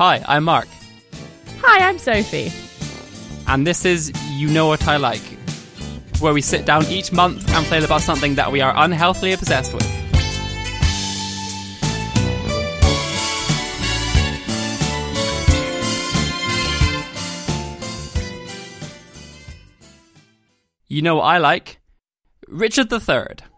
Hi, I'm Mark, Hi, I'm Sophie. and this is You Know What I Like, where we sit down each month and play about something that we are unhealthily obsessed with. You know what I like? Richard III.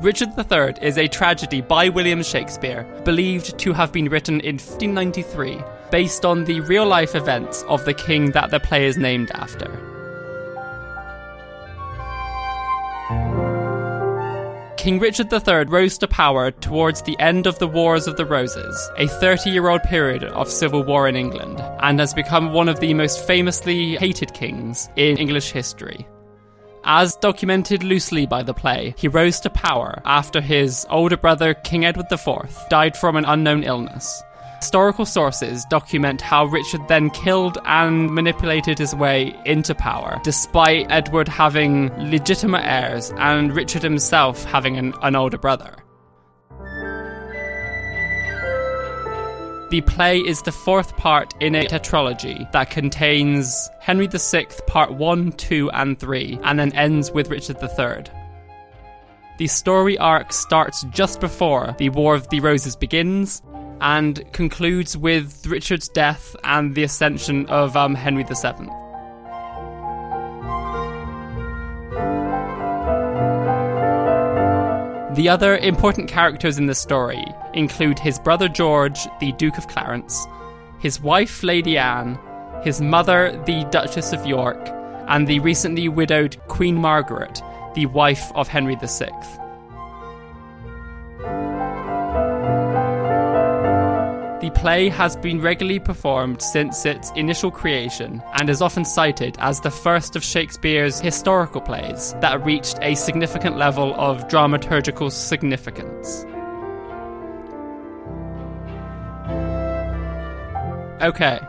Richard III is a tragedy by William Shakespeare, believed to have been written in 1593, based on the real life events of the king that the play is named after. King Richard III rose to power towards the end of the Wars of the Roses, a 30 year old period of civil war in England, and has become one of the most famously hated kings in English history. As documented loosely by the play, he rose to power after his older brother, King Edward IV, died from an unknown illness. Historical sources document how Richard then killed and manipulated his way into power, despite Edward having legitimate heirs and Richard himself having an, an older brother. The play is the fourth part in a tetralogy that contains Henry VI, Part 1, 2, and 3, and then ends with Richard III. The story arc starts just before the War of the Roses begins and concludes with Richard's death and the ascension of um, Henry VII. The other important characters in the story include his brother George, the Duke of Clarence, his wife Lady Anne, his mother, the Duchess of York, and the recently widowed Queen Margaret, the wife of Henry VI. The play has been regularly performed since its initial creation and is often cited as the first of Shakespeare's historical plays that reached a significant level of dramaturgical significance. Okay,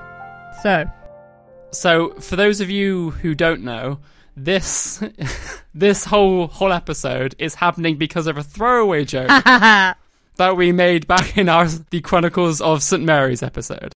So, so for those of you who don't know, this this whole whole episode is happening because of a throwaway joke that we made back in our the Chronicles of St Mary's episode.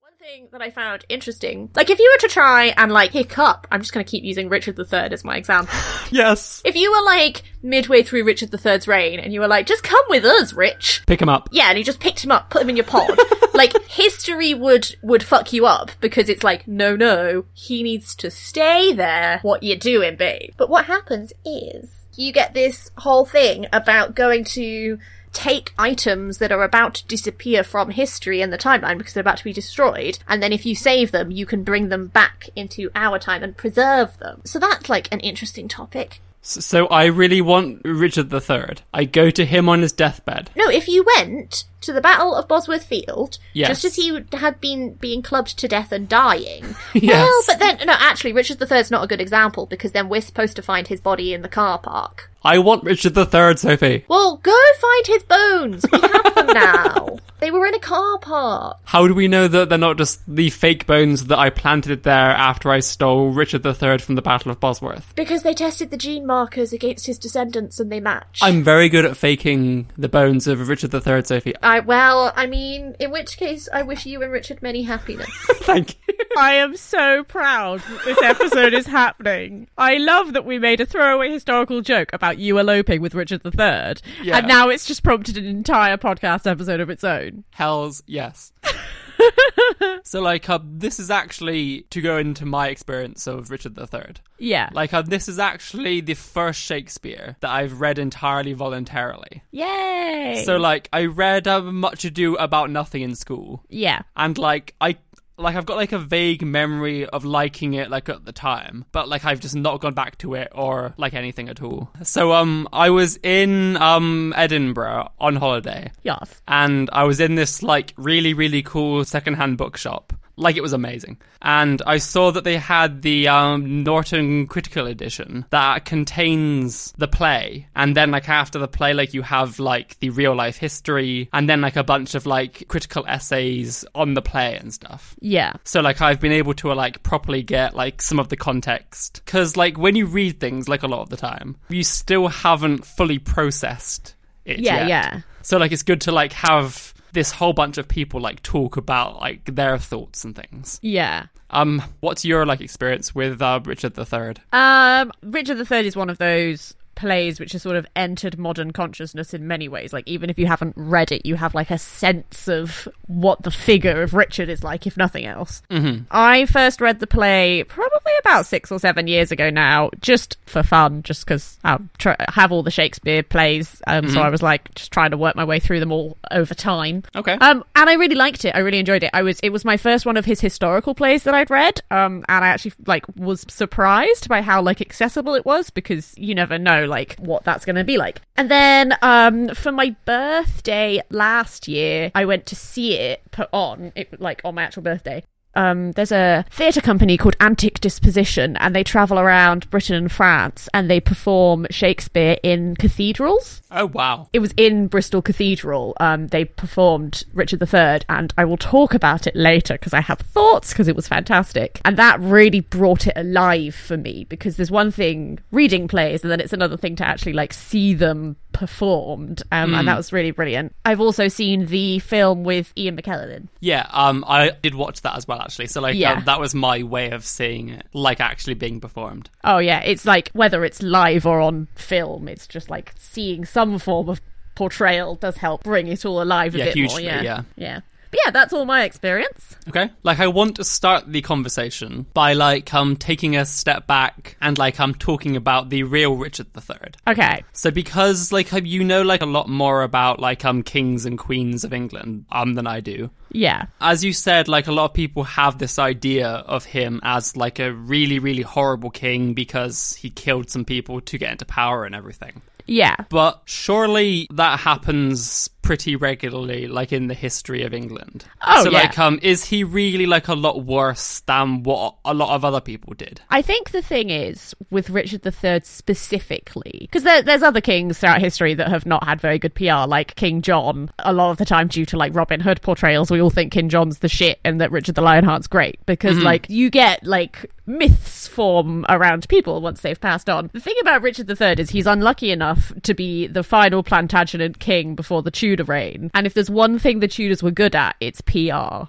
One thing that I found interesting, like if you were to try and like pick up, I'm just going to keep using Richard III as my example. Yes. if you were like midway through Richard III's reign and you were like, just come with us, Rich. Pick him up. Yeah, and you just picked him up, put him in your pod. Like history would would fuck you up because it's like, no, no, he needs to stay there. What you doing, babe? But what happens is you get this whole thing about going to take items that are about to disappear from history and the timeline because they're about to be destroyed, and then if you save them, you can bring them back into our time and preserve them. So that's like an interesting topic. So I really want Richard III. I go to him on his deathbed. No, if you went to the Battle of Bosworth Field, Yes. just as he had been being clubbed to death and dying. Yes. Well, but then, no, actually, Richard III's not a good example because then we're supposed to find his body in the car park. I want Richard III, Sophie. Well, go find his bones. We have them now. They were in a car park. How do we know that they're not just the fake bones that I planted there after I stole Richard III from the Battle of Bosworth? Because they tested the gene markers against his descendants and they match. I'm very good at faking the bones of Richard III, Sophie. I, well, I mean, in which case, I wish you and Richard many happiness. Thank you. I am so proud that this episode is happening. I love that we made a throwaway historical joke about you eloping with Richard III, Yeah. and now it's just prompted an entire podcast episode of its own. Hells yes. so like uh, this is actually to go into my experience of Richard III. Yeah. Like uh, this is actually the first Shakespeare that I've read entirely voluntarily. Yay! So like I read uh, Much Ado About Nothing in school, yeah. and like I like I've got like a vague memory of liking it like at the time, but like I've just not gone back to it or like anything at all. So um I was in um Edinburgh on holiday Yes. and I was in this like really really cool secondhand bookshop. Like it was amazing, and I saw that they had the um, Norton Critical Edition that contains the play, and then like after the play, like you have like the real life history, and then like a bunch of like critical essays on the play and stuff. Yeah. So like I've been able to like properly get like some of the context because like when you read things like a lot of the time, you still haven't fully processed it Yeah, yet. yeah. So like it's good to like have this whole bunch of people like talk about like their thoughts and things. Yeah. Um, what's your like experience with uh, Richard III? Um, Richard III is one of those plays which has sort of entered modern consciousness in many ways. Like even if you haven't read it, you have like a sense of what the figure of Richard is like, if nothing else. Mm-hmm. I first read the play probably about six or seven years ago now, just for fun, just because I tr- have all the Shakespeare plays. Um, So I was like just trying to work my way through them all over time. Okay. Um, and I really liked it. I really enjoyed it. I was it was my first one of his historical plays that I'd read. Um, and I actually like was surprised by how like accessible it was because you never know like what that's going to be like. And then um, for my birthday last year, I went to see it put on it like on my actual birthday. Um, there's a theatre company called Antic Disposition, and they travel around Britain and France, and they perform Shakespeare in cathedrals oh wow. it was in Bristol Cathedral. Um, they performed Richard III, and I will talk about it later because I have thoughts because it was fantastic. And that really brought it alive for me because there's one thing reading plays, and then it's another thing to actually like see them performed. Um, And that was really brilliant. I've also seen the film with Ian McKellen. Yeah, um, I did watch that as well actually. So like Yeah. uh, that was my way of seeing it, like actually being performed. Oh yeah, it's like whether it's live or on film, it's just like seeing some form of portrayal does help bring it all alive a Yeah, bit more. Yeah, yeah. yeah. But yeah, that's all my experience. Okay. Like I want to start the conversation by like um taking a step back and like I'm talking about the real Richard III. Okay. So because like um, you know like a lot more about like um kings and queens of England um than I do. Yeah. As you said, like a lot of people have this idea of him as like a really really horrible king because he killed some people to get into power and everything. Yeah. But surely that happens pretty regularly, like in the history of England. Oh, so yeah. like, um, is he really like a lot worse than what a lot of other people did? I think the thing is with Richard III specifically, because there, there's other kings throughout history that have not had very good PR, like King John. A lot of the time, due to like Robin Hood portrayals, we all think King John's the shit and that Richard the Lionheart's great because like you get like myths form around people once they've passed on. The thing about Richard III is he's unlucky enough to be the final Plantagenet king before the Tudor reign, and if there's one thing the Tudors were good at, it's PR.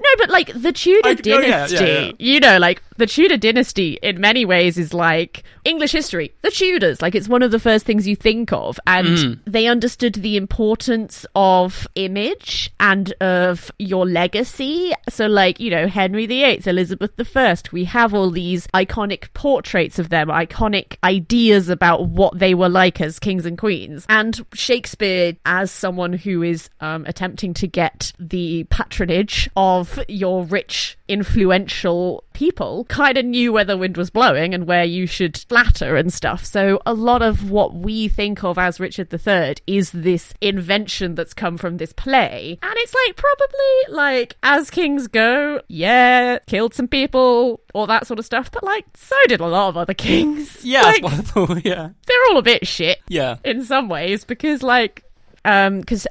No, but like the Tudor I- oh, yeah, dynasty, yeah, yeah. you know, like the Tudor dynasty in many ways is like English history. The Tudors, like it's one of the first things you think of. And Mm. they understood the importance of image and of your legacy. So, like, you know, Henry VIII, Elizabeth I, we have all these iconic portraits of them, iconic ideas about what they were like as kings and queens. And Shakespeare, as someone who is um, attempting to get the patronage of your rich, influential people, kind of knew where the wind was blowing and where you should flatter and stuff. So a lot of what we think of as Richard III is this invention that's come from this play. And it's like probably like as kings go, yeah, killed some people, all that sort of stuff, but like so did a lot of other kings. Yeah, Like, that's what I thought. Yeah, they're all a bit shit yeah. in some ways because like um because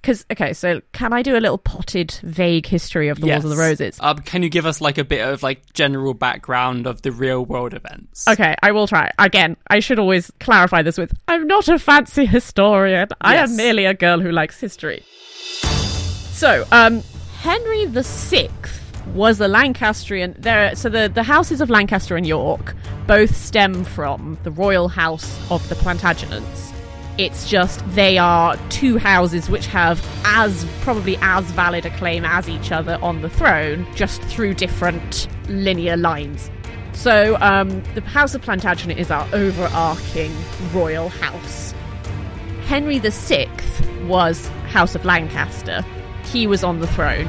because okay so can i do a little potted vague history of the wars of the roses Um, can you give us like a bit of like general background of the real world events? Okay, I will try. Again, I should always clarify this with I'm not a fancy historian. I am merely a girl who likes history. So, um, Henry the Sixth was a Lancastrian. There, so the the houses of Lancaster and York both stem from the royal house of the Plantagenets. It's just they are two houses which have as probably as valid a claim as each other on the throne, just through different linear lines. So, um, the House of Plantagenet is our overarching royal house. Henry VI was House of Lancaster. He was on the throne.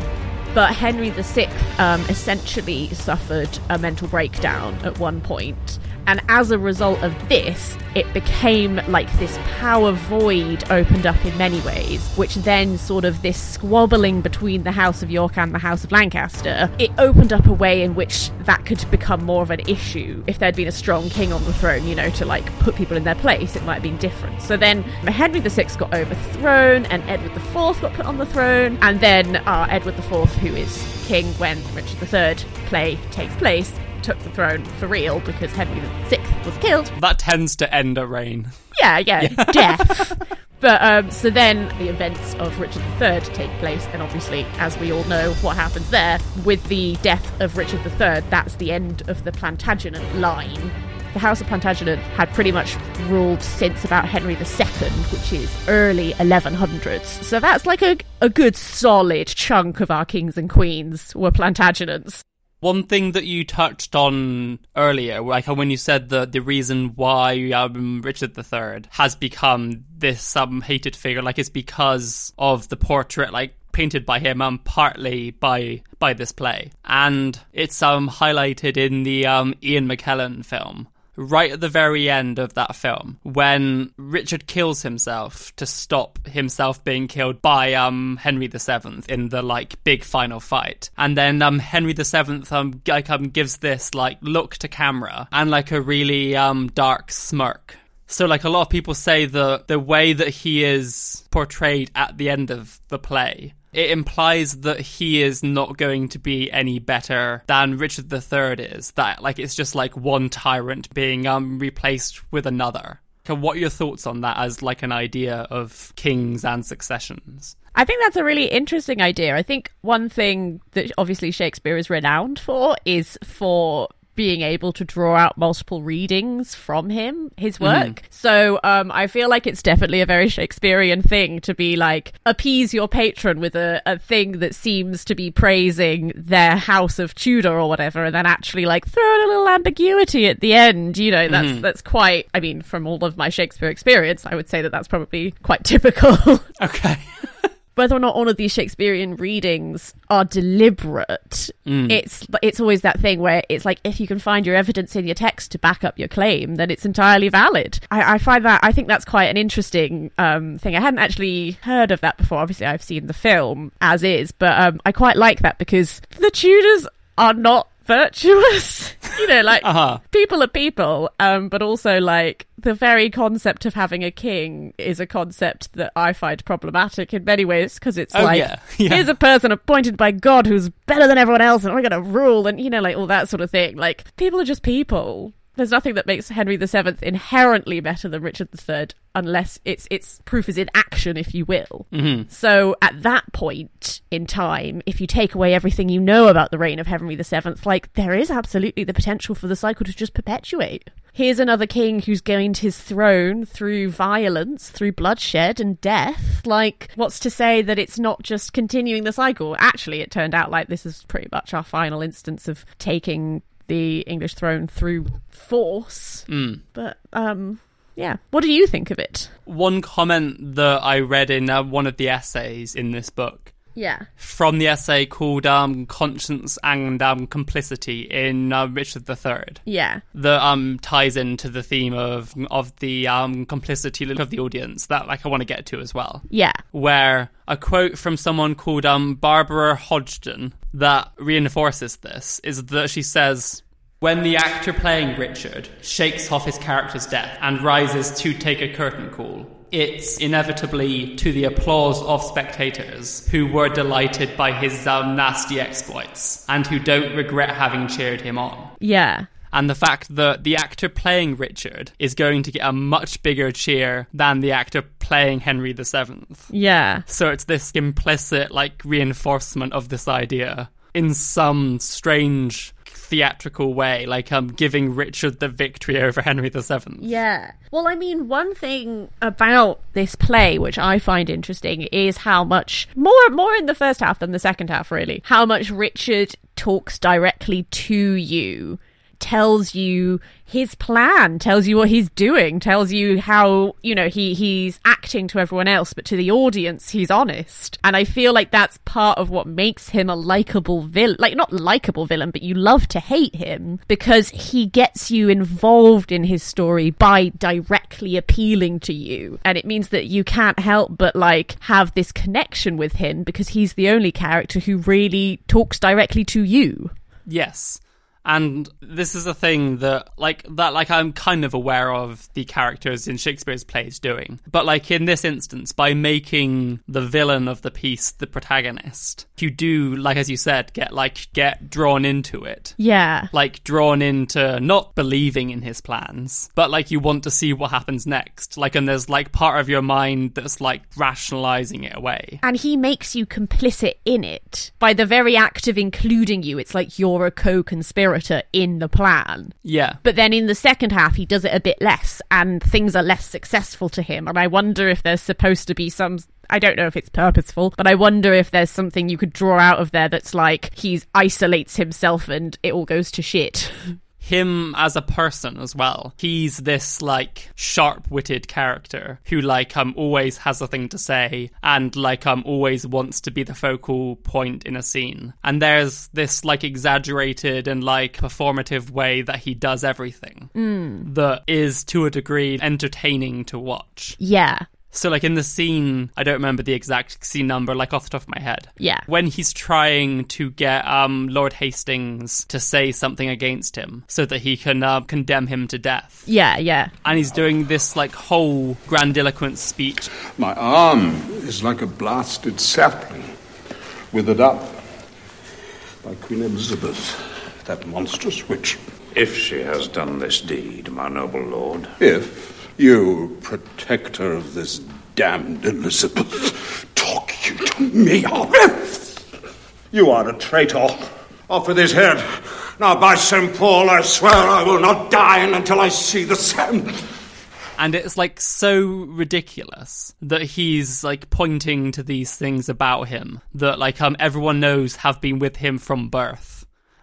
But Henry VI um, essentially suffered a mental breakdown at one point. And as a result of this, it became like this power void opened up in many ways, which then sort of this squabbling between the House of York and the House of Lancaster, it opened up a way in which that could become more of an issue. If there'd been a strong king on the throne, you know, to like put people in their place, it might have been different. So then Henry VI got overthrown and Edward IV got put on the throne, and then uh, Edward IV, who is king when Richard III play takes place, took the throne for real because Henry VI was killed. That tends to end a reign. Yeah, yeah, death. But um, so then the events of Richard III take place, and obviously, as we all know, what happens there with the death of Richard III, that's the end of the Plantagenet line. The House of Plantagenet had pretty much ruled since about Henry II, which is early 1100s. So that's like a, a good solid chunk of our kings and queens were Plantagenets. One thing that you touched on earlier, like when you said that the reason why um, Richard III has become this um, hated figure, like it's because of the portrait, like painted by him, and partly by by this play, and it's um highlighted in the um Ian McKellen film right at the very end of that film when Richard kills himself to stop himself being killed by um Henry VII in the like big final fight. And then um Henry VII um like um gives this like look to camera and like a really um dark smirk so, like a lot of people say, the the way that he is portrayed at the end of the play it implies that he is not going to be any better than Richard III is. That like it's just like one tyrant being um replaced with another. So what are your thoughts on that as like an idea of kings and successions? I think that's a really interesting idea. I think one thing that obviously Shakespeare is renowned for is for being able to draw out multiple readings from him, his mm-hmm. work. Mm. So um, I feel like it's definitely a very Shakespearean thing to be like, appease your patron with a, a thing that seems to be praising their house of Tudor or whatever, and then actually like throw in a little ambiguity at the end. You know, that's, mm. that's quite, I mean, from all of my Shakespeare experience, I would say that that's probably quite typical. okay. Whether or not all of these Shakespearean readings are deliberate, mm. it's it's always that thing where it's like if you can find your evidence in your text to back up your claim, then it's entirely valid. I, I find that I think that's quite an interesting um, thing. I hadn't actually heard of that before. Obviously, I've seen the film as is, but um, I quite like that because the Tudors are not virtuous. you know, like uh-huh. people are people, um, but also like the very concept of having a king is a concept that I find problematic in many ways because it's oh, like yeah. Yeah. here's a person appointed by God who's better than everyone else, and we're going to rule, and you know, like all that sort of thing. Like people are just people there's nothing that makes Henry VII inherently better than Richard III unless its its proof is in action, if you will. Mm-hmm. So at that point in time, if you take away everything you know about the reign of Henry VII, like there is absolutely the potential for the cycle to just perpetuate. Here's another king who's gained his throne through violence, through bloodshed and death. Like, what's to say that it's not just continuing the cycle? Actually, it turned out like this is pretty much our final instance of taking the English throne through force. Mm. But um, yeah, what do you think of it? One comment that I read in uh, one of the essays in this book. Yeah. From the essay called um, "Conscience and um, Complicity" in uh, Richard III. Yeah. That um ties into the theme of of the um complicity of the audience that like I want to get to as well. Yeah. Where a quote from someone called um Barbara Hodgdon that reinforces this is that she says, when the actor playing Richard shakes off his character's death and rises to take a curtain call, it's inevitably to the applause of spectators who were delighted by his um, nasty exploits and who don't regret having cheered him on. Yeah. And the fact that the actor playing Richard is going to get a much bigger cheer than the actor playing Henry VII. Yeah. So it's this implicit, like, reinforcement of this idea in some strange theatrical way, like um giving Richard the victory over Henry VII. Yeah. Well, I mean, one thing about this play which I find interesting is how much more more in the first half than the second half really. How much Richard talks directly to you tells you his plan, tells you what he's doing, tells you how, you know, he, he's acting to everyone else, but to the audience, he's honest. And I feel like that's part of what makes him a likable villain. Like, not likable villain, but you love to hate him because he gets you involved in his story by directly appealing to you. And it means that you can't help but, like, have this connection with him because he's the only character who really talks directly to you. Yes. And this is a thing that like that like I'm kind of aware of the characters in Shakespeare's plays doing. But like in this instance, by making the villain of the piece the protagonist, you do, like as you said, get like get drawn into it. Yeah. Like drawn into not believing in his plans, but like you want to see what happens next. Like and there's like part of your mind that's like rationalizing it away. And he makes you complicit in it by the very act of including you. It's like you're a co conspirator in the plan. Yeah. But then in the second half, he does it a bit less, and things are less successful to him. And I wonder if there's supposed to be some. I don't know if it's purposeful, but I wonder if there's something you could draw out of there that's like he's isolates himself and it all goes to shit. him as a person as well. He's this like sharp-witted character who like um always has a thing to say and like um always wants to be the focal point in a scene. And there's this like exaggerated and like performative way that he does everything that is to a degree entertaining to watch. Yeah. So, like in the scene, I don't remember the exact scene number, like off the top of my head. Yeah. When he's trying to get um, Lord Hastings to say something against him so that he can uh, condemn him to death. Yeah, yeah. And he's doing this like whole grandiloquent speech. My arm is like a blasted sapling, withered up by Queen Elizabeth, that monstrous witch. If she has done this deed, my noble lord, If you, protector of this damned Elizabeth, talk you to me, Olive, you are a traitor. Off with his head. Now, by St. Paul, I swear I will not die until I see the sun. And it's like so ridiculous that he's like pointing to these things about him that like um everyone knows have been with him from birth.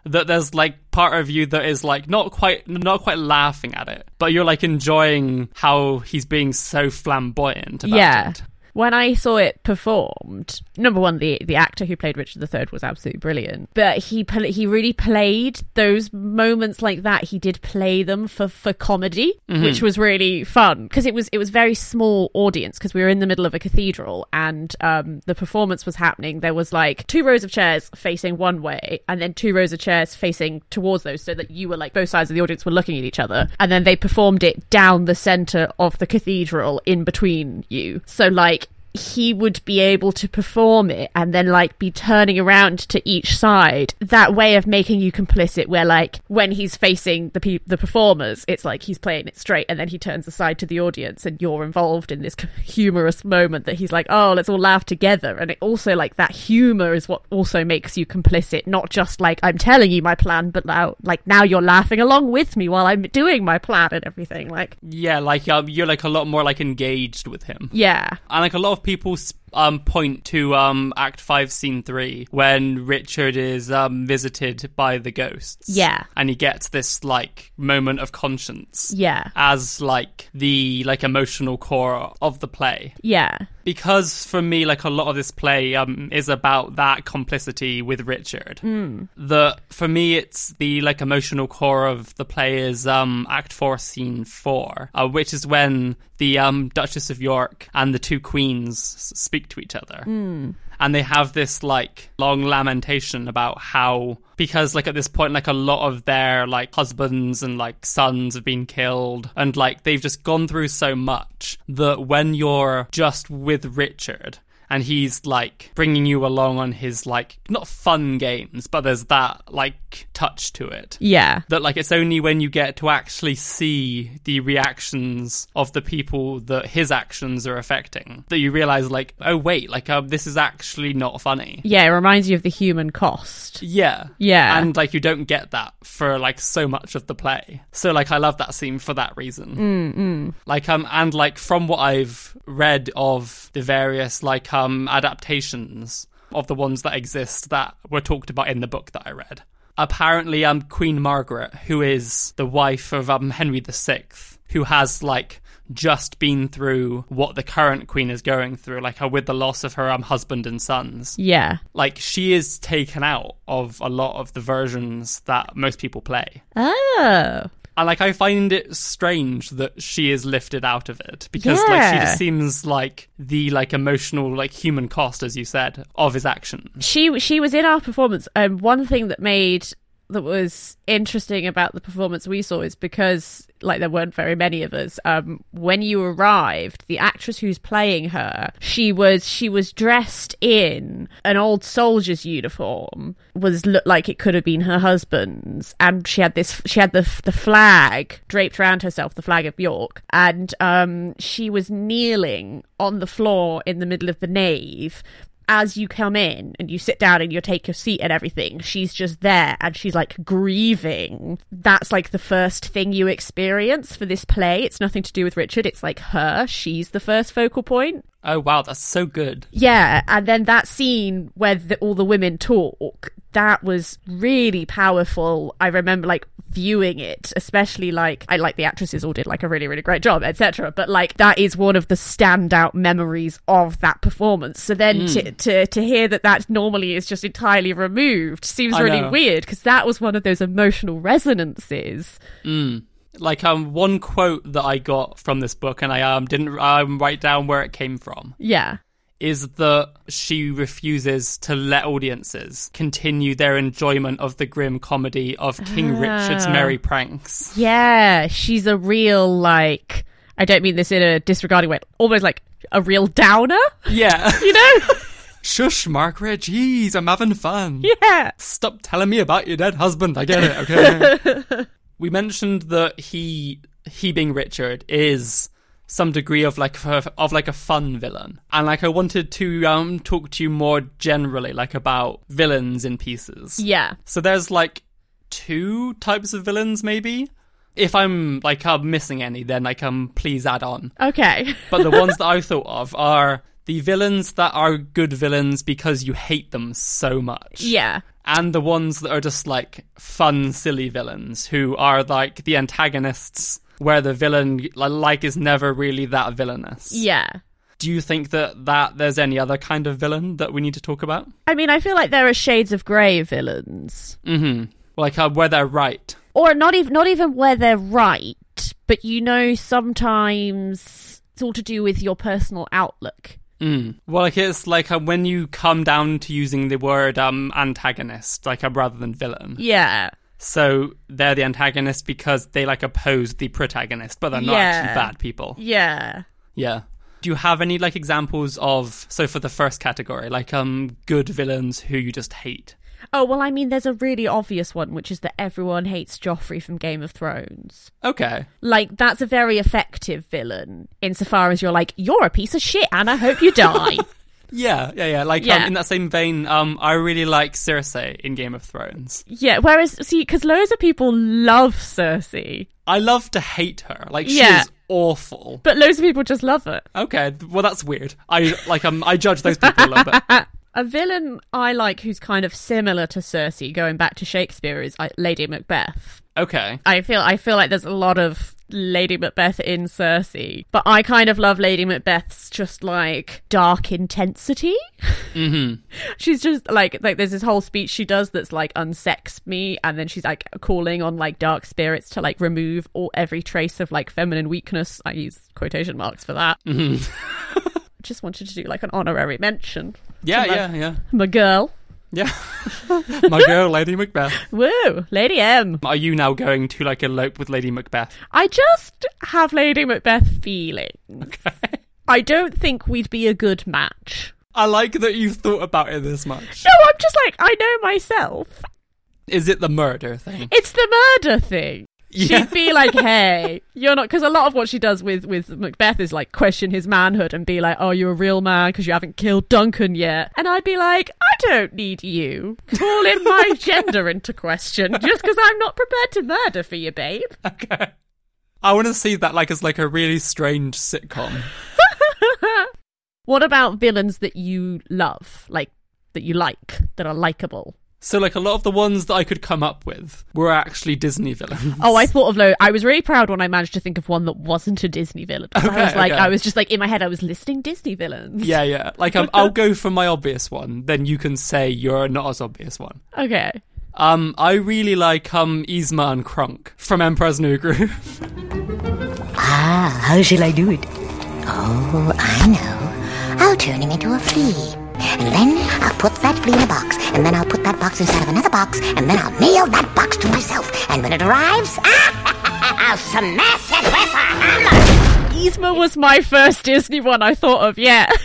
That there's like part of you that is like not quite not quite laughing at it, but you're like enjoying how he's being so flamboyant about yeah. it. When I saw it performed, number one, the the actor who played Richard III was absolutely brilliant. But he he really played those moments like that. He did play them for for comedy, which was really fun because it was it was very small audience because we were in the middle of a cathedral and um, the performance was happening. There was like two rows of chairs facing one way, and then two rows of chairs facing towards those, so that you were like both sides of the audience were looking at each other. And then they performed it down the center of the cathedral in between you. So like he would be able to perform it and then like be turning around to each side. That way of making you complicit where like when he's facing the pe- the performers it's like he's playing it straight and then he turns aside to the audience and you're involved in this humorous moment that he's like oh let's all laugh together. And it also like that humor is what also makes you complicit not just like i'm telling you my plan but now like now you're laughing along with me while i'm doing my plan and everything like Yeah, like um, you're like a lot more like engaged with him. yeah. And like a lot of people s- um point to um Act Five, Scene Three when Richard is um visited by the ghosts. Yeah. and he gets this like moment of conscience. yeah as like the like emotional core of the play yeah because for me like a lot of this play um is about that complicity with richard mm. the for me it's the like emotional core of the play is um act 4 scene 4 uh, which is when the um duchess of york and the two queens s- speak to each other. Hmm. And they have this like long lamentation about how because like at this point like a lot of their like husbands and like sons have been killed. And like they've just gone through so much that when you're just with Richard and he's like bringing you along on his like not fun games but there's that like touch to it. Yeah. That like it's only when you get to actually see the reactions of the people that his actions are affecting that you realize like oh wait like um, this is actually not funny. Yeah, it reminds you of the human cost. yeah. Yeah. and like you don't get that for like so much of the play. So like i love that scene for that reason. Mm like um and like from what i've read of the various like um adaptations of the ones that exist that were talked about in the book that i read apparently um queen margaret who is the wife of um henry VI, who has like just been through what the current queen is going through like her with the loss of her um husband and sons Yeah. like she is taken out of a lot of the versions that most people play. Oh. And like I find it strange that she is lifted out of it because like she just seems like the like emotional like human cost as you said of his action. She she was in our performance and one thing that made that was interesting about the performance we saw is because like there weren't very many of us um when you arrived the actress who's playing her she was she was dressed in an old soldier's uniform was looked like it could have been her husband's and she had this she had the the flag draped around herself the flag of York and um she was kneeling on the floor in the middle of the nave as you come in and you sit down and you take your seat and everything, she's just there and she's like grieving. That's like the first thing you experience for this play. It's nothing to do with Richard. It's like her. She's the first focal point. Oh wow, that's so good. Yeah, and then that scene where the, all the women talk, that was really powerful. I remember like viewing it, especially like I like the actresses all did like a really really great job, etc. But like that is one of the standout memories of that performance. So then to, mm. to to hear that that normally is just entirely removed seems I really know. weird because that was one of those emotional resonances. Mm. Like um, one quote that I got from this book, and I um didn't um write down where it came from. Yeah. is that she refuses to let audiences continue their enjoyment of the grim comedy of King Richard's Ah. merry pranks. Yeah, she's a real like I don't mean this in a disregarding way, almost like a real downer, Yeah. you know? Shush, Margaret. Jeez, I'm having fun. yeah. Stop telling me about your dead husband. I get it, okay? we mentioned that he, he being Richard, is some degree of like a, of like a fun villain, and like I wanted to um talk to you more generally, like about villains in pieces. Yeah. So there's like two types of villains, maybe. If I'm like I'm missing any, then like um please add on. Okay. But the ones that I thought of are the villains that are good villains because you hate them so much. yeah. And the ones that are just like fun, silly villains who are like the antagonists where the villain like is never really that villainous. Yeah. Do you think that that there's any other kind of villain that we need to talk about? I mean, I feel like there are shades of grey villains. Mm-hmm. Like uh, where they're right. Or not even not even where they're right, but you know sometimes it's all to do with your personal outlook. Mm. Well, like it's like uh, when you come down to using the word um antagonist, like uh, rather than villain. Yeah. So they're the antagonist because they like oppose the protagonist, but they're not Yeah. actually bad people. Yeah. Yeah. Do you have any like examples of so for the first category, like um good villains who you just hate? Oh, well, I mean, there's a really obvious one, which is that everyone hates Joffrey from Game of Thrones. Okay. Like, that's a very effective villain, insofar as you're like, you're a piece of shit, and I hope you die. Yeah, yeah, yeah. Like Yeah. Um, in that same vein, um I really like Cersei in Game of Thrones. yeah, whereas, see, because loads of people love Cersei, I love to hate her. Like she Yeah. is awful. but loads of people just love her. Okay, well that's weird. I like um I judge those people a little bit. A villain I like who's kind of similar to Cersei, going back to Shakespeare, is uh, Lady Macbeth. Okay. I feel I feel like there's a lot of Lady Macbeth in Cersei, but I kind of love Lady Macbeth's just like dark intensity. Mm-hmm. she's just like like there's this whole speech she does that's like unsex me, and then she's like calling on like dark spirits to like remove all every trace of like feminine weakness. I use quotation marks for that. just wanted to do like an honorary mention. Yeah, my- yeah, yeah. My girl. Yeah. My girl, Lady Macbeth. Woo! Lady M. Are you now going to like elope with Lady Macbeth? I just have Lady Macbeth feelings. I don't think we'd be a good match. I like that you've thought about it this much. No, I'm just like, I know myself. Is it the murder thing? It's the murder thing. Yeah. She'd be like, "Hey, you're not," because a lot of what she does with with Macbeth is like question his manhood and be like, "Oh, you're a real man because you haven't killed Duncan yet." And I'd be like, "I don't need you calling my gender into question just because I'm not prepared to murder for you, babe." Okay. I want to see that like as like a really strange sitcom. What about villains that you love, like that you like, that are likable? So like a lot of the ones that I could come up with were actually Disney villains. Oh, I thought of lo I was really proud when I managed to think of one that wasn't a Disney villain. 'Cause I Okay, was like, okay. I was just like in my head, I was listing Disney villains. Yeah, yeah. Like um, I'll go for my obvious one, then you can say you're not as obvious one. Okay. Um, I really like um Yzma and Kronk from Emperor's New Groove. Ah, how shall I do it? Oh, I know. I'll turn him into a flea. And then I'll put that flea in a box, and then I'll put that box inside of another box, and then I'll nail that box to myself. And when it arrives, I'll smash it with a hammer. Yzma was my first Disney one I thought of, yeah.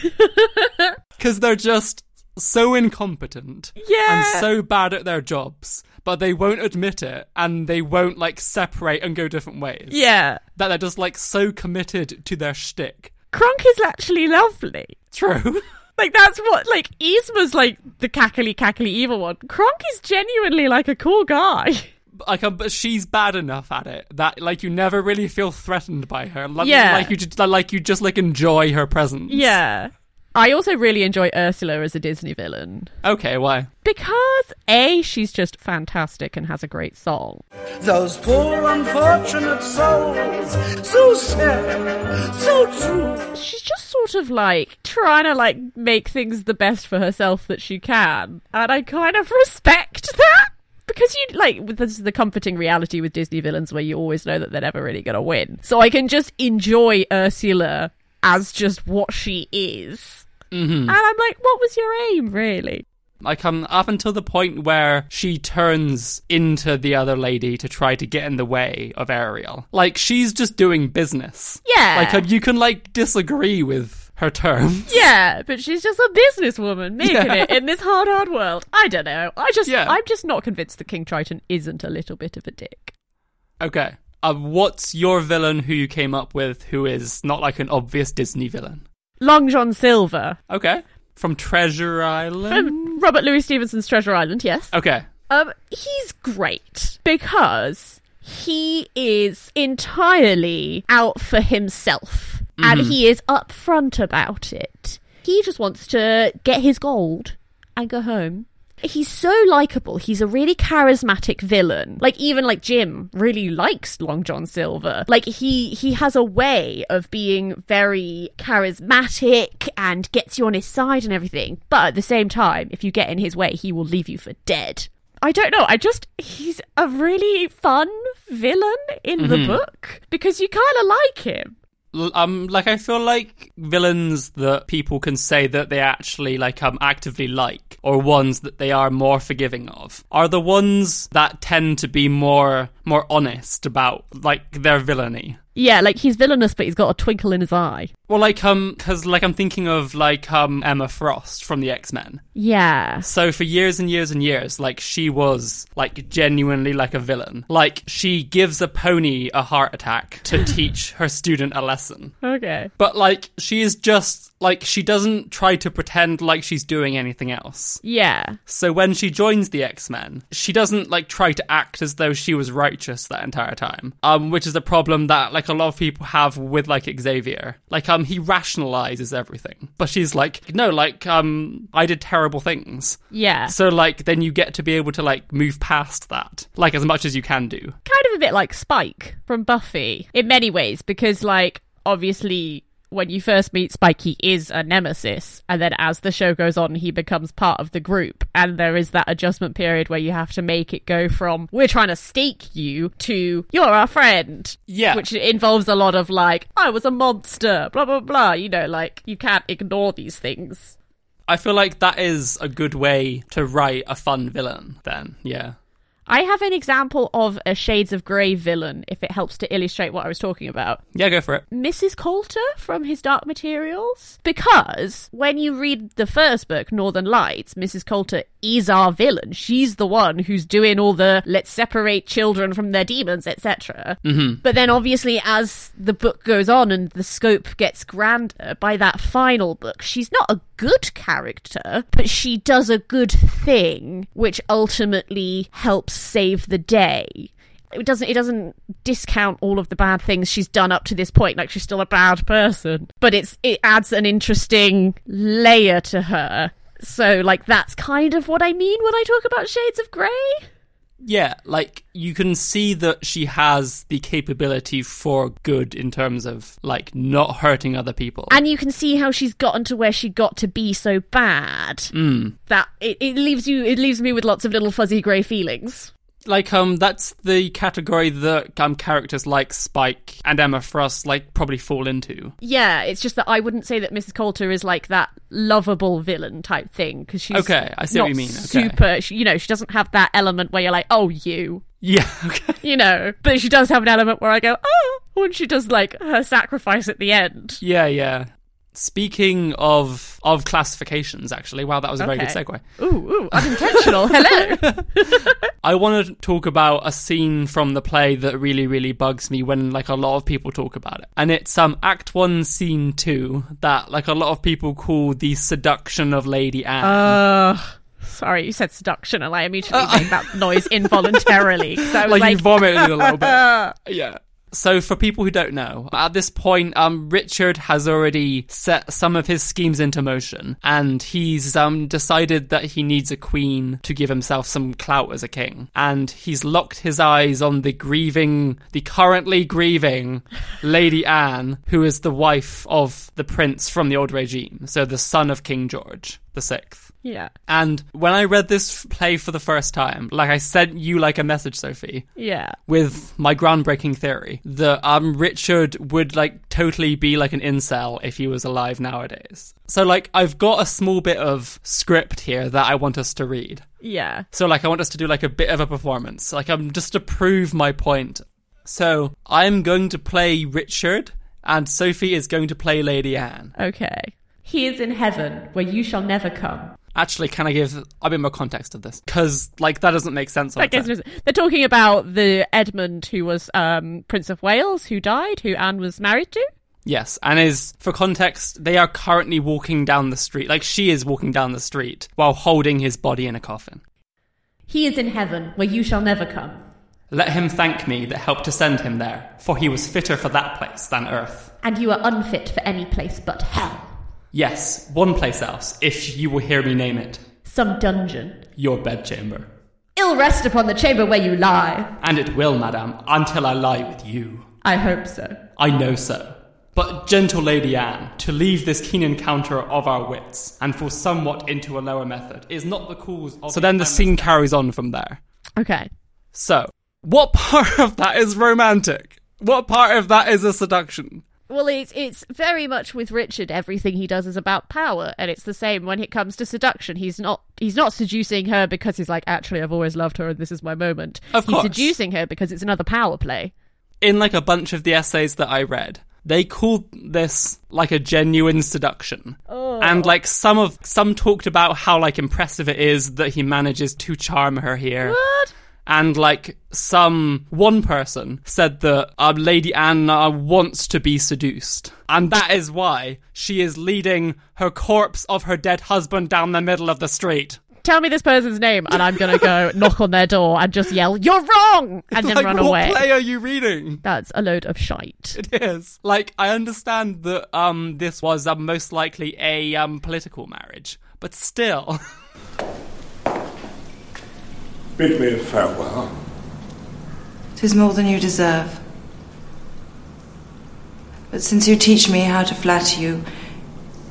Because they're just so incompetent Yeah. and so bad at their jobs, but they won't admit it and they won't like separate and go different ways. yeah. That they're just like so committed to their shtick. Kronk is actually lovely. True. Like that's what like Yzma's like the cackly cackly evil one. Kronk is genuinely like a cool guy. like, um, but she's bad enough at it that like you never really feel threatened by her. Like, Yeah. like you just like you just like enjoy her presence. Yeah. I also really enjoy Ursula as a Disney villain. Okay, why? Because A, she's just fantastic and has a great song. Those poor unfortunate souls, so sad, so true. She's just sort of like trying to like make things the best for herself that she can. And I kind of respect that. Because you like this is the comforting reality with Disney villains where you always know that they're never really gonna win. So I can just enjoy Ursula as just what she is. And I'm like, what was your aim, really? Like um up until the point where she turns into the other lady to try to get in the way of Ariel. Like she's just doing business. Yeah. Like um, you can like disagree with her terms. Yeah, but she's just a businesswoman making Yeah. it in this hard, hard world. I don't know. I just, Yeah. I'm just not convinced that King Triton isn't a little bit of a dick. Okay. Uh, what's your villain who you came up with who is not like an obvious Disney villain? Long John Silver Okay. From Treasure Island? from Robert Louis Stevenson's Treasure Island. Yes. Okay. Um, he's great because he is entirely out for himself and he is upfront about it. He just wants to get his gold and go home. He's so likable. He's a really charismatic villain. Like even like Jim really likes Long John Silver. Like he he has a way of being very charismatic and gets you on his side and everything. But at the same time, if you get in his way, he will leave you for dead. I don't know. I just he's a really fun villain in the mm-hmm. book because you kind of like him. Um, like I feel like villains that people can say that they actually like um actively like, or ones that they are more forgiving of, are the ones that tend to be more more honest about like their villainy. Yeah, like he's villainous, but he's got a twinkle in his eye. Well, like um, because like I'm thinking of like um Emma Frost from the X Men. Yeah. So for years and years and years, like she was like genuinely like a villain. Like she gives a pony a heart attack to teach her student a lesson. Okay. But like she is just like she doesn't try to pretend like she's doing anything else. Yeah. So when she joins the X-Men, she doesn't like try to act as though she was righteous that entire time. Um which is a problem that like a lot of people have with like Xavier. Like um he rationalizes everything. But she's like no, like um I did terrible things. Yeah. So like then you get to be able to like move past that. Like as much as you can do. kind of a bit like Spike from Buffy in many ways because like obviously when you first meet Spike he is a nemesis and then as the show goes on he becomes part of the group and there is that adjustment period where you have to make it go from we're trying to stake you to you're our friend Yeah. which involves a lot of like I was a monster blah blah blah you know like you can't ignore these things I feel like that is a good way to write a fun villain then. Yeah. I have an example of a Shades of Grey villain if it helps to illustrate what I was talking about Yeah, go for it. Mrs. Coulter from his Dark Materials. Because when you read the first book, Northern Lights, Mrs. Coulter is our villain. She's the one who's doing all the let's separate children from their demons, etc. Mm-hmm. But then obviously, as the book goes on and the scope gets grander, by that final book, she's not a good character, but she does a good thing, which ultimately helps save the day. It doesn't it doesn't discount all of the bad things she's done up to this point like she's still a bad person. But it's it adds an interesting layer to her. So like that's kind of what i mean when i talk about shades of grey Yeah, like you can see that she has the capability for good in terms of like not hurting other people. and you can see how she's gotten to where she got to be so bad hmm. that it, it leaves you it leaves me with lots of little fuzzy grey feelings Like um, that's the category that um characters like Spike and Emma Frost like probably fall into. Yeah, it's just that I wouldn't say that Mrs. Coulter is like that lovable villain type thing because she's Okay, I see not what you mean, okay. Super, she, you know, she doesn't have that element where you're like, oh, you, Yeah. Okay. you know. But she does have an element where I go, oh, when she does like her sacrifice at the end. Yeah, yeah. Speaking of of classifications, actually, wow, that was a very good segue. Ooh, ooh, unintentional. Hello. I want to talk about a scene from the play that really, really bugs me when like a lot of people talk about it, and it's um Act One, Scene Two that like a lot of people call the seduction of Lady Anne. Uh, sorry, you said seduction, and I immediately made that noise involuntarily. 'cause I was like, like, you vomited a little bit. Yeah. So for people who don't know, at this point, um, Richard has already set some of his schemes into motion, and he's um decided that he needs a queen to give himself some clout as a king, and he's locked his eyes on the grieving, the currently grieving Lady Anne, who is the wife of the prince from the old regime, so the son of King George the Sixth. Yeah, And when I read this play for the first time, like I sent you like a message, Sophie, yeah. with my groundbreaking theory that um Richard would like totally be like an incel if he was alive nowadays. So like I've got a small bit of script here that I want us to read. Yeah. So like I want us to do like a bit of a performance. Like I'm just to prove my point. So I'm going to play Richard and Sophie is going to play Lady Anne. Okay. He is in heaven where you shall never come. Actually, can I give a bit more context of this? Because like that doesn't make sense. On That its gives They're talking about the Edmund who was um, Prince of Wales, who died, who Anne was married to. Yes, and is for context, they are currently walking down the street, like she is walking down the street while holding his body in a coffin. He is in heaven where you shall never come. Let him thank me that helped to send him there, for he was fitter for that place than earth. And you are unfit for any place but hell. Yes, one place else, if you will hear me name it. Some dungeon. Your bedchamber. Ill rest upon the chamber where you lie. And it will, madame, until I lie with you. I hope so. I know so. But, gentle Lady Anne, to leave this keen encounter of our wits, and fall somewhat into a lower method, is not the cause of. So then the scene carries on from there. Okay. So, what part of that is romantic? What part of that is a seduction? Well, it's it's very much with Richard. Everything he does is about power, and it's the same when it comes to seduction. He's not he's not seducing her because he's like, actually, I've always loved her, and this is my moment. Of he's course. seducing her because it's another power play. In like a bunch of the essays that I read, they called this like a genuine seduction. Oh. And like some of some talked about how like impressive it is that he manages to charm her here. What? And like some one person said that uh, Lady Anna wants to be seduced, and that is why she is leading her corpse of her dead husband down the middle of the street. Tell me this person's name, and I'm gonna go knock on their door and just yell, "You're wrong!" and then like, run what away. What play are you reading? That's a load of shite. It is. Like, I understand that um this was um, most likely a um political marriage, but still. Bid me farewell. Tis more than you deserve. But since you teach me how to flatter you,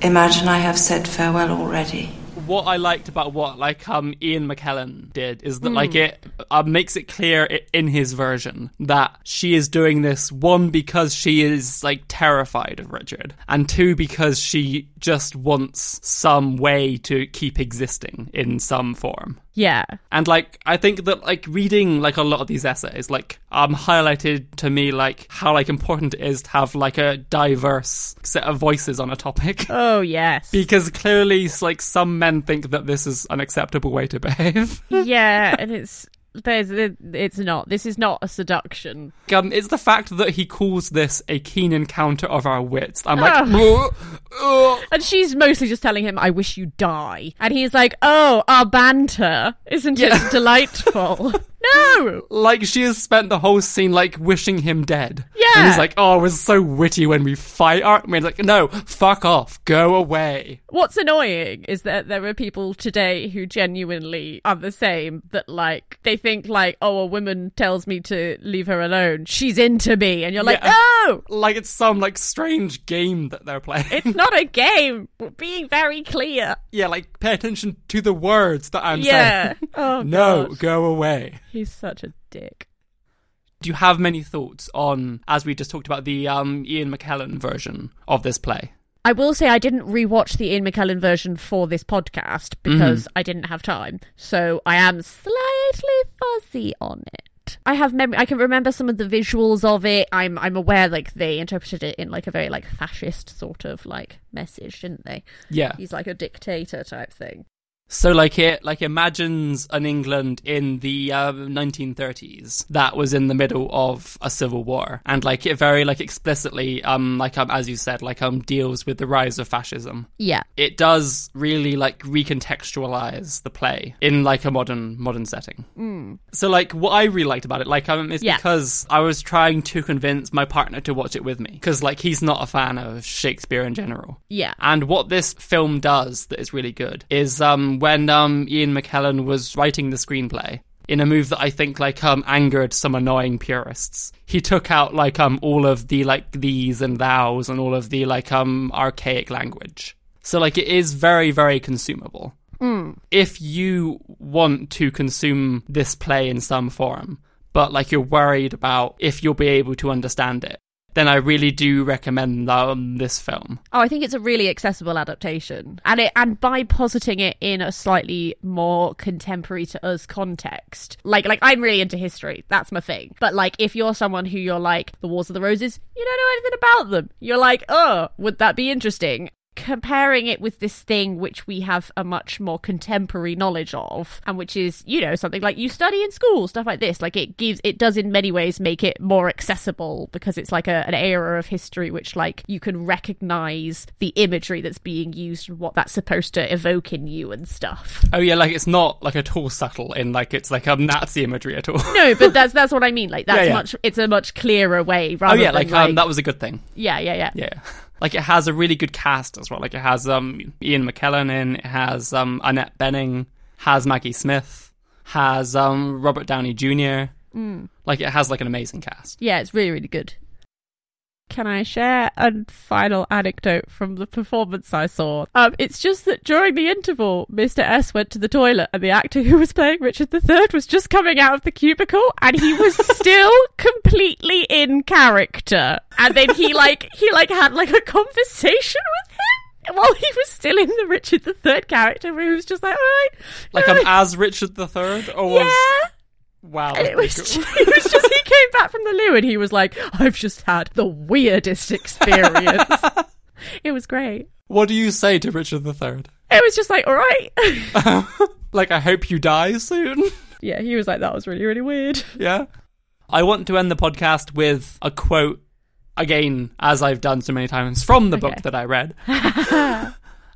imagine I have said farewell already. What I liked about what like um Ian McKellen did is that like it uh, makes it clear in his version that she is doing this one because she is like terrified of Richard and two because she just wants some way to keep existing in some form. Yeah. And like I think that like reading like a lot of these essays like um highlighted to me like how like important it is to have like a diverse set of voices on a topic. Oh yes. Because clearly, like some men think that this is an acceptable way to behave. yeah, and it's there's it's not. This is not a seduction. um, it's the fact that he calls this a keen encounter of our wits. I'm like, Ugh. "Ugh, ugh." And she's mostly just telling him, "I wish you die," and he's like, "Oh, our banter, isn't Yeah. it delightful?" no. like she has spent the whole scene like wishing him dead. Yeah. and he's like, "Oh, we're so witty when we fight, aren't we?" Like, no, fuck off, go away. What's annoying is that there are people today who genuinely are the same. That like they think like, "Oh, a woman tells me to leave her alone. She's into me," and you're like, Yeah. "No, Like it's some like strange game that they're playing. it's not a game. We're being very clear. Yeah, like pay attention to the words that I'm Yeah. saying. Oh, no, God. go away. He's such a dick. Do you have many thoughts on, as we just talked about, the um, Ian McKellen version of this play? I will say I didn't rewatch the Ian McKellen version for this podcast mm-hmm. because I didn't have time. So I am slightly fuzzy on it. I have mem- I can remember some of the visuals of it. I'm I'm aware like they interpreted it in like a very like fascist sort of like message, didn't they? Yeah. He's like a dictator type thing. So like it like imagines an England in the um, 1930s that was in the middle of a civil war and like it very like explicitly um like um as you said like um deals with the rise of fascism. Yeah. It does really like recontextualize the play in like a modern modern setting. So like what I really liked about it like um is Yeah. because I was trying to convince my partner to watch it with me because like he's not a fan of Shakespeare in general. Yeah. And what this film does that is really good is um, when um, Ian McKellen was writing the screenplay, in a move that I think like um angered some annoying purists, he took out like um all of the like these and thous and all of the like um archaic language. So like it is very very consumable. If you want to consume this play in some form, but like you're worried about if you'll be able to understand it, then I really do recommend um, this film. Oh, I think it's a really accessible adaptation, and it and by positing it in a slightly more contemporary to us context, like like I'm really into history, that's my thing. But like if you're someone who you're like the Wars of the Roses, you don't know anything about them, you're like, oh, would that be interesting? Comparing it with this thing which we have a much more contemporary knowledge of, and which is, you know, something like you study in school, stuff like this. Like it gives, it does in many ways make it more accessible because it's like a, an era of history which, like, you can recognize the imagery that's being used and what that's supposed to evoke in you and stuff. Oh yeah, like it's not like at all subtle in like it's like a Nazi imagery at all. No, but that's that's what I mean. Like that's Yeah, yeah. much. It's a much clearer way. oh yeah, than, like, um, that was a good thing. yeah, yeah, yeah, Yeah. Like it has a really good cast as well. Like it has um Ian McKellen in, it has um Annette Bening, has Maggie Smith, has um Robert Downey Jr. Mm. Like it has like an amazing cast. Yeah, it's really, really good. Can I share a final anecdote from the performance I saw? Um, it's just that during the interval, Mr. S went to the toilet, and the actor who was playing Richard III was just coming out of the cubicle, and he was still completely in character. And then he like he like had like a conversation with him while he was still in the Richard III character, where he was just like, all right, Like all right." as Richard III or was yeah. Wow. And it was, just, it was just, he came back from the loo and he was like, "I've just had the weirdest experience." it was great. What do you say to Richard III? It was just like, "All right." Like I hope you die soon. yeah, he was like, "That was really, really weird." Yeah. I want to end the podcast with a quote, again, as I've done so many times, from the book that I read.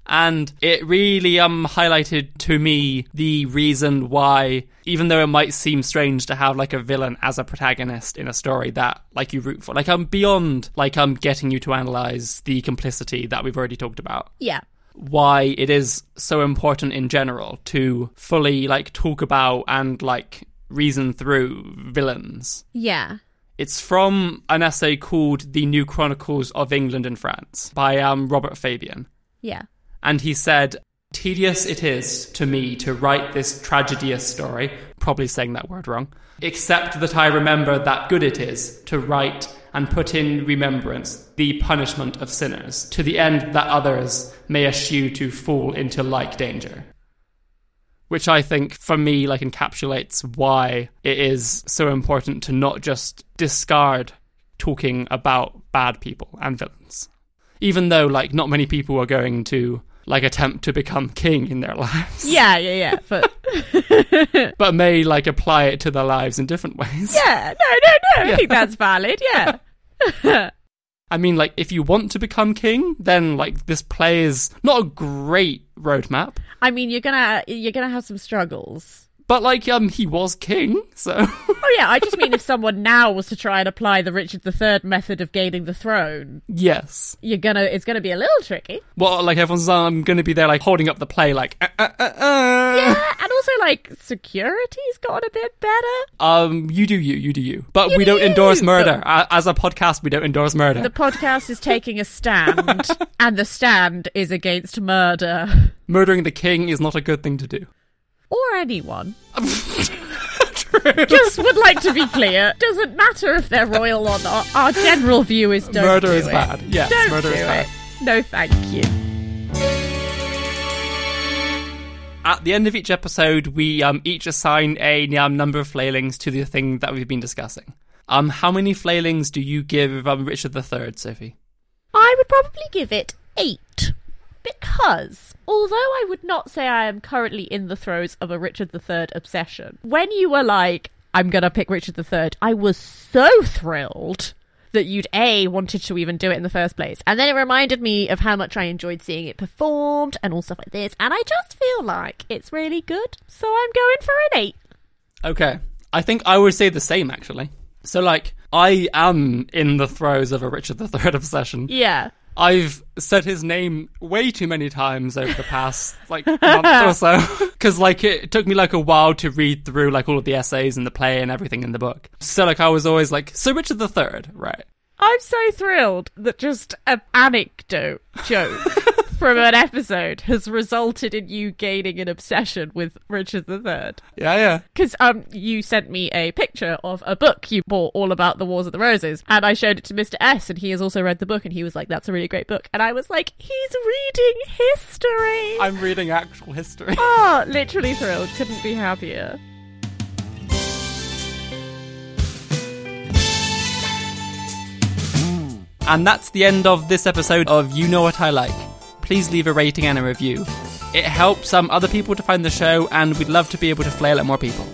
And it really um highlighted to me the reason why, even though it might seem strange to have like a villain as a protagonist in a story that like you root for, like I'm beyond like I'm getting you to analyze the complicity that we've already talked about Yeah. why it is so important in general to fully like talk about and like reason through villains. Yeah. It's from an essay called The New Chronicles of England and France by um, Robert Fabyan. Yeah. And he said, Tedious it is to me to write this tragedious story, probably saying that word wrong, except that I remember that good it is to write and put in remembrance the punishment of sinners, to the end that others may eschew to fall into like danger. Which I think, for me, like encapsulates why it is so important to not just discard talking about bad people and villains even though like not many people are going to like attempt to become king in their lives Yeah, yeah, yeah. But but may like apply it to their lives in different ways yeah, no, no, no. I Yeah. think that's valid. Yeah. i mean like if you want to become king then like this play is not a great roadmap I mean, you're gonna you're gonna have some struggles. But like um he was king so Oh yeah, I just mean if someone now was to try and apply the Richard III method of gaining the throne, yes you're gonna it's gonna be a little tricky. well like everyone's um gonna be there like holding up the play like uh, uh, uh, uh. Yeah, and also like security's gotten a bit better. Um, you do you, you do you. But You we do don't you. endorse murder. A- As a podcast, we don't endorse murder. The podcast is taking a stand, and the stand is against murder Murdering the king is not a good thing to do. Or anyone. Just would like to be clear. Doesn't matter if they're royal or not. Our general view is don't Murder do is it. bad. Yes, don't murder do is bad. it. No, thank you. At the end of each episode, we um, each assign a um, number of flailings to the thing that we've been discussing. Um, how many flailings do you give um, Richard III, Sophie? I would probably give it eight. Because, although I would not say I am currently in the throes of a Richard III obsession, when you were like, I'm gonna pick Richard III, I was so thrilled that you'd A, wanted to even do it in the first place. And then it reminded me of how much I enjoyed seeing it performed and all stuff like this. And I just feel like it's really good. So I'm going for an eight. Okay. I think I would say the same, actually. So, like, I am in the throes of a Richard III obsession. Yeah. I've said his name way too many times over the past like month or so because like it took me like a while to read through like all of the essays and the play and everything in the book. So like I was always like, so Richard the Third, right? I'm so thrilled that just an anecdote joke from an episode has resulted in you gaining an obsession with Richard III. Yeah, yeah. Because um, you sent me a picture of a book you bought all about the Wars of the Roses, and I showed it to Mr. S, and he has also read the book, and he was like, "That's a really great book," and I was like, "He's reading history." I'm reading actual history. oh, literally thrilled. Couldn't be happier. And that's the end of this episode of You Know What I Like. Please leave a rating and a review. It helps some other people to find the show, and we'd love to be able to flail at more people.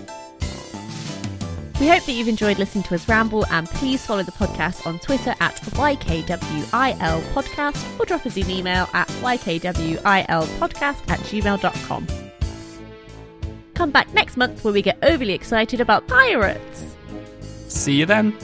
We hope that you've enjoyed listening to us ramble, and please follow the podcast on Twitter at YKWIL Podcast or drop us an email at YKWILPodcast at gmail.com. Come back next month where we get overly excited about pirates. See you then.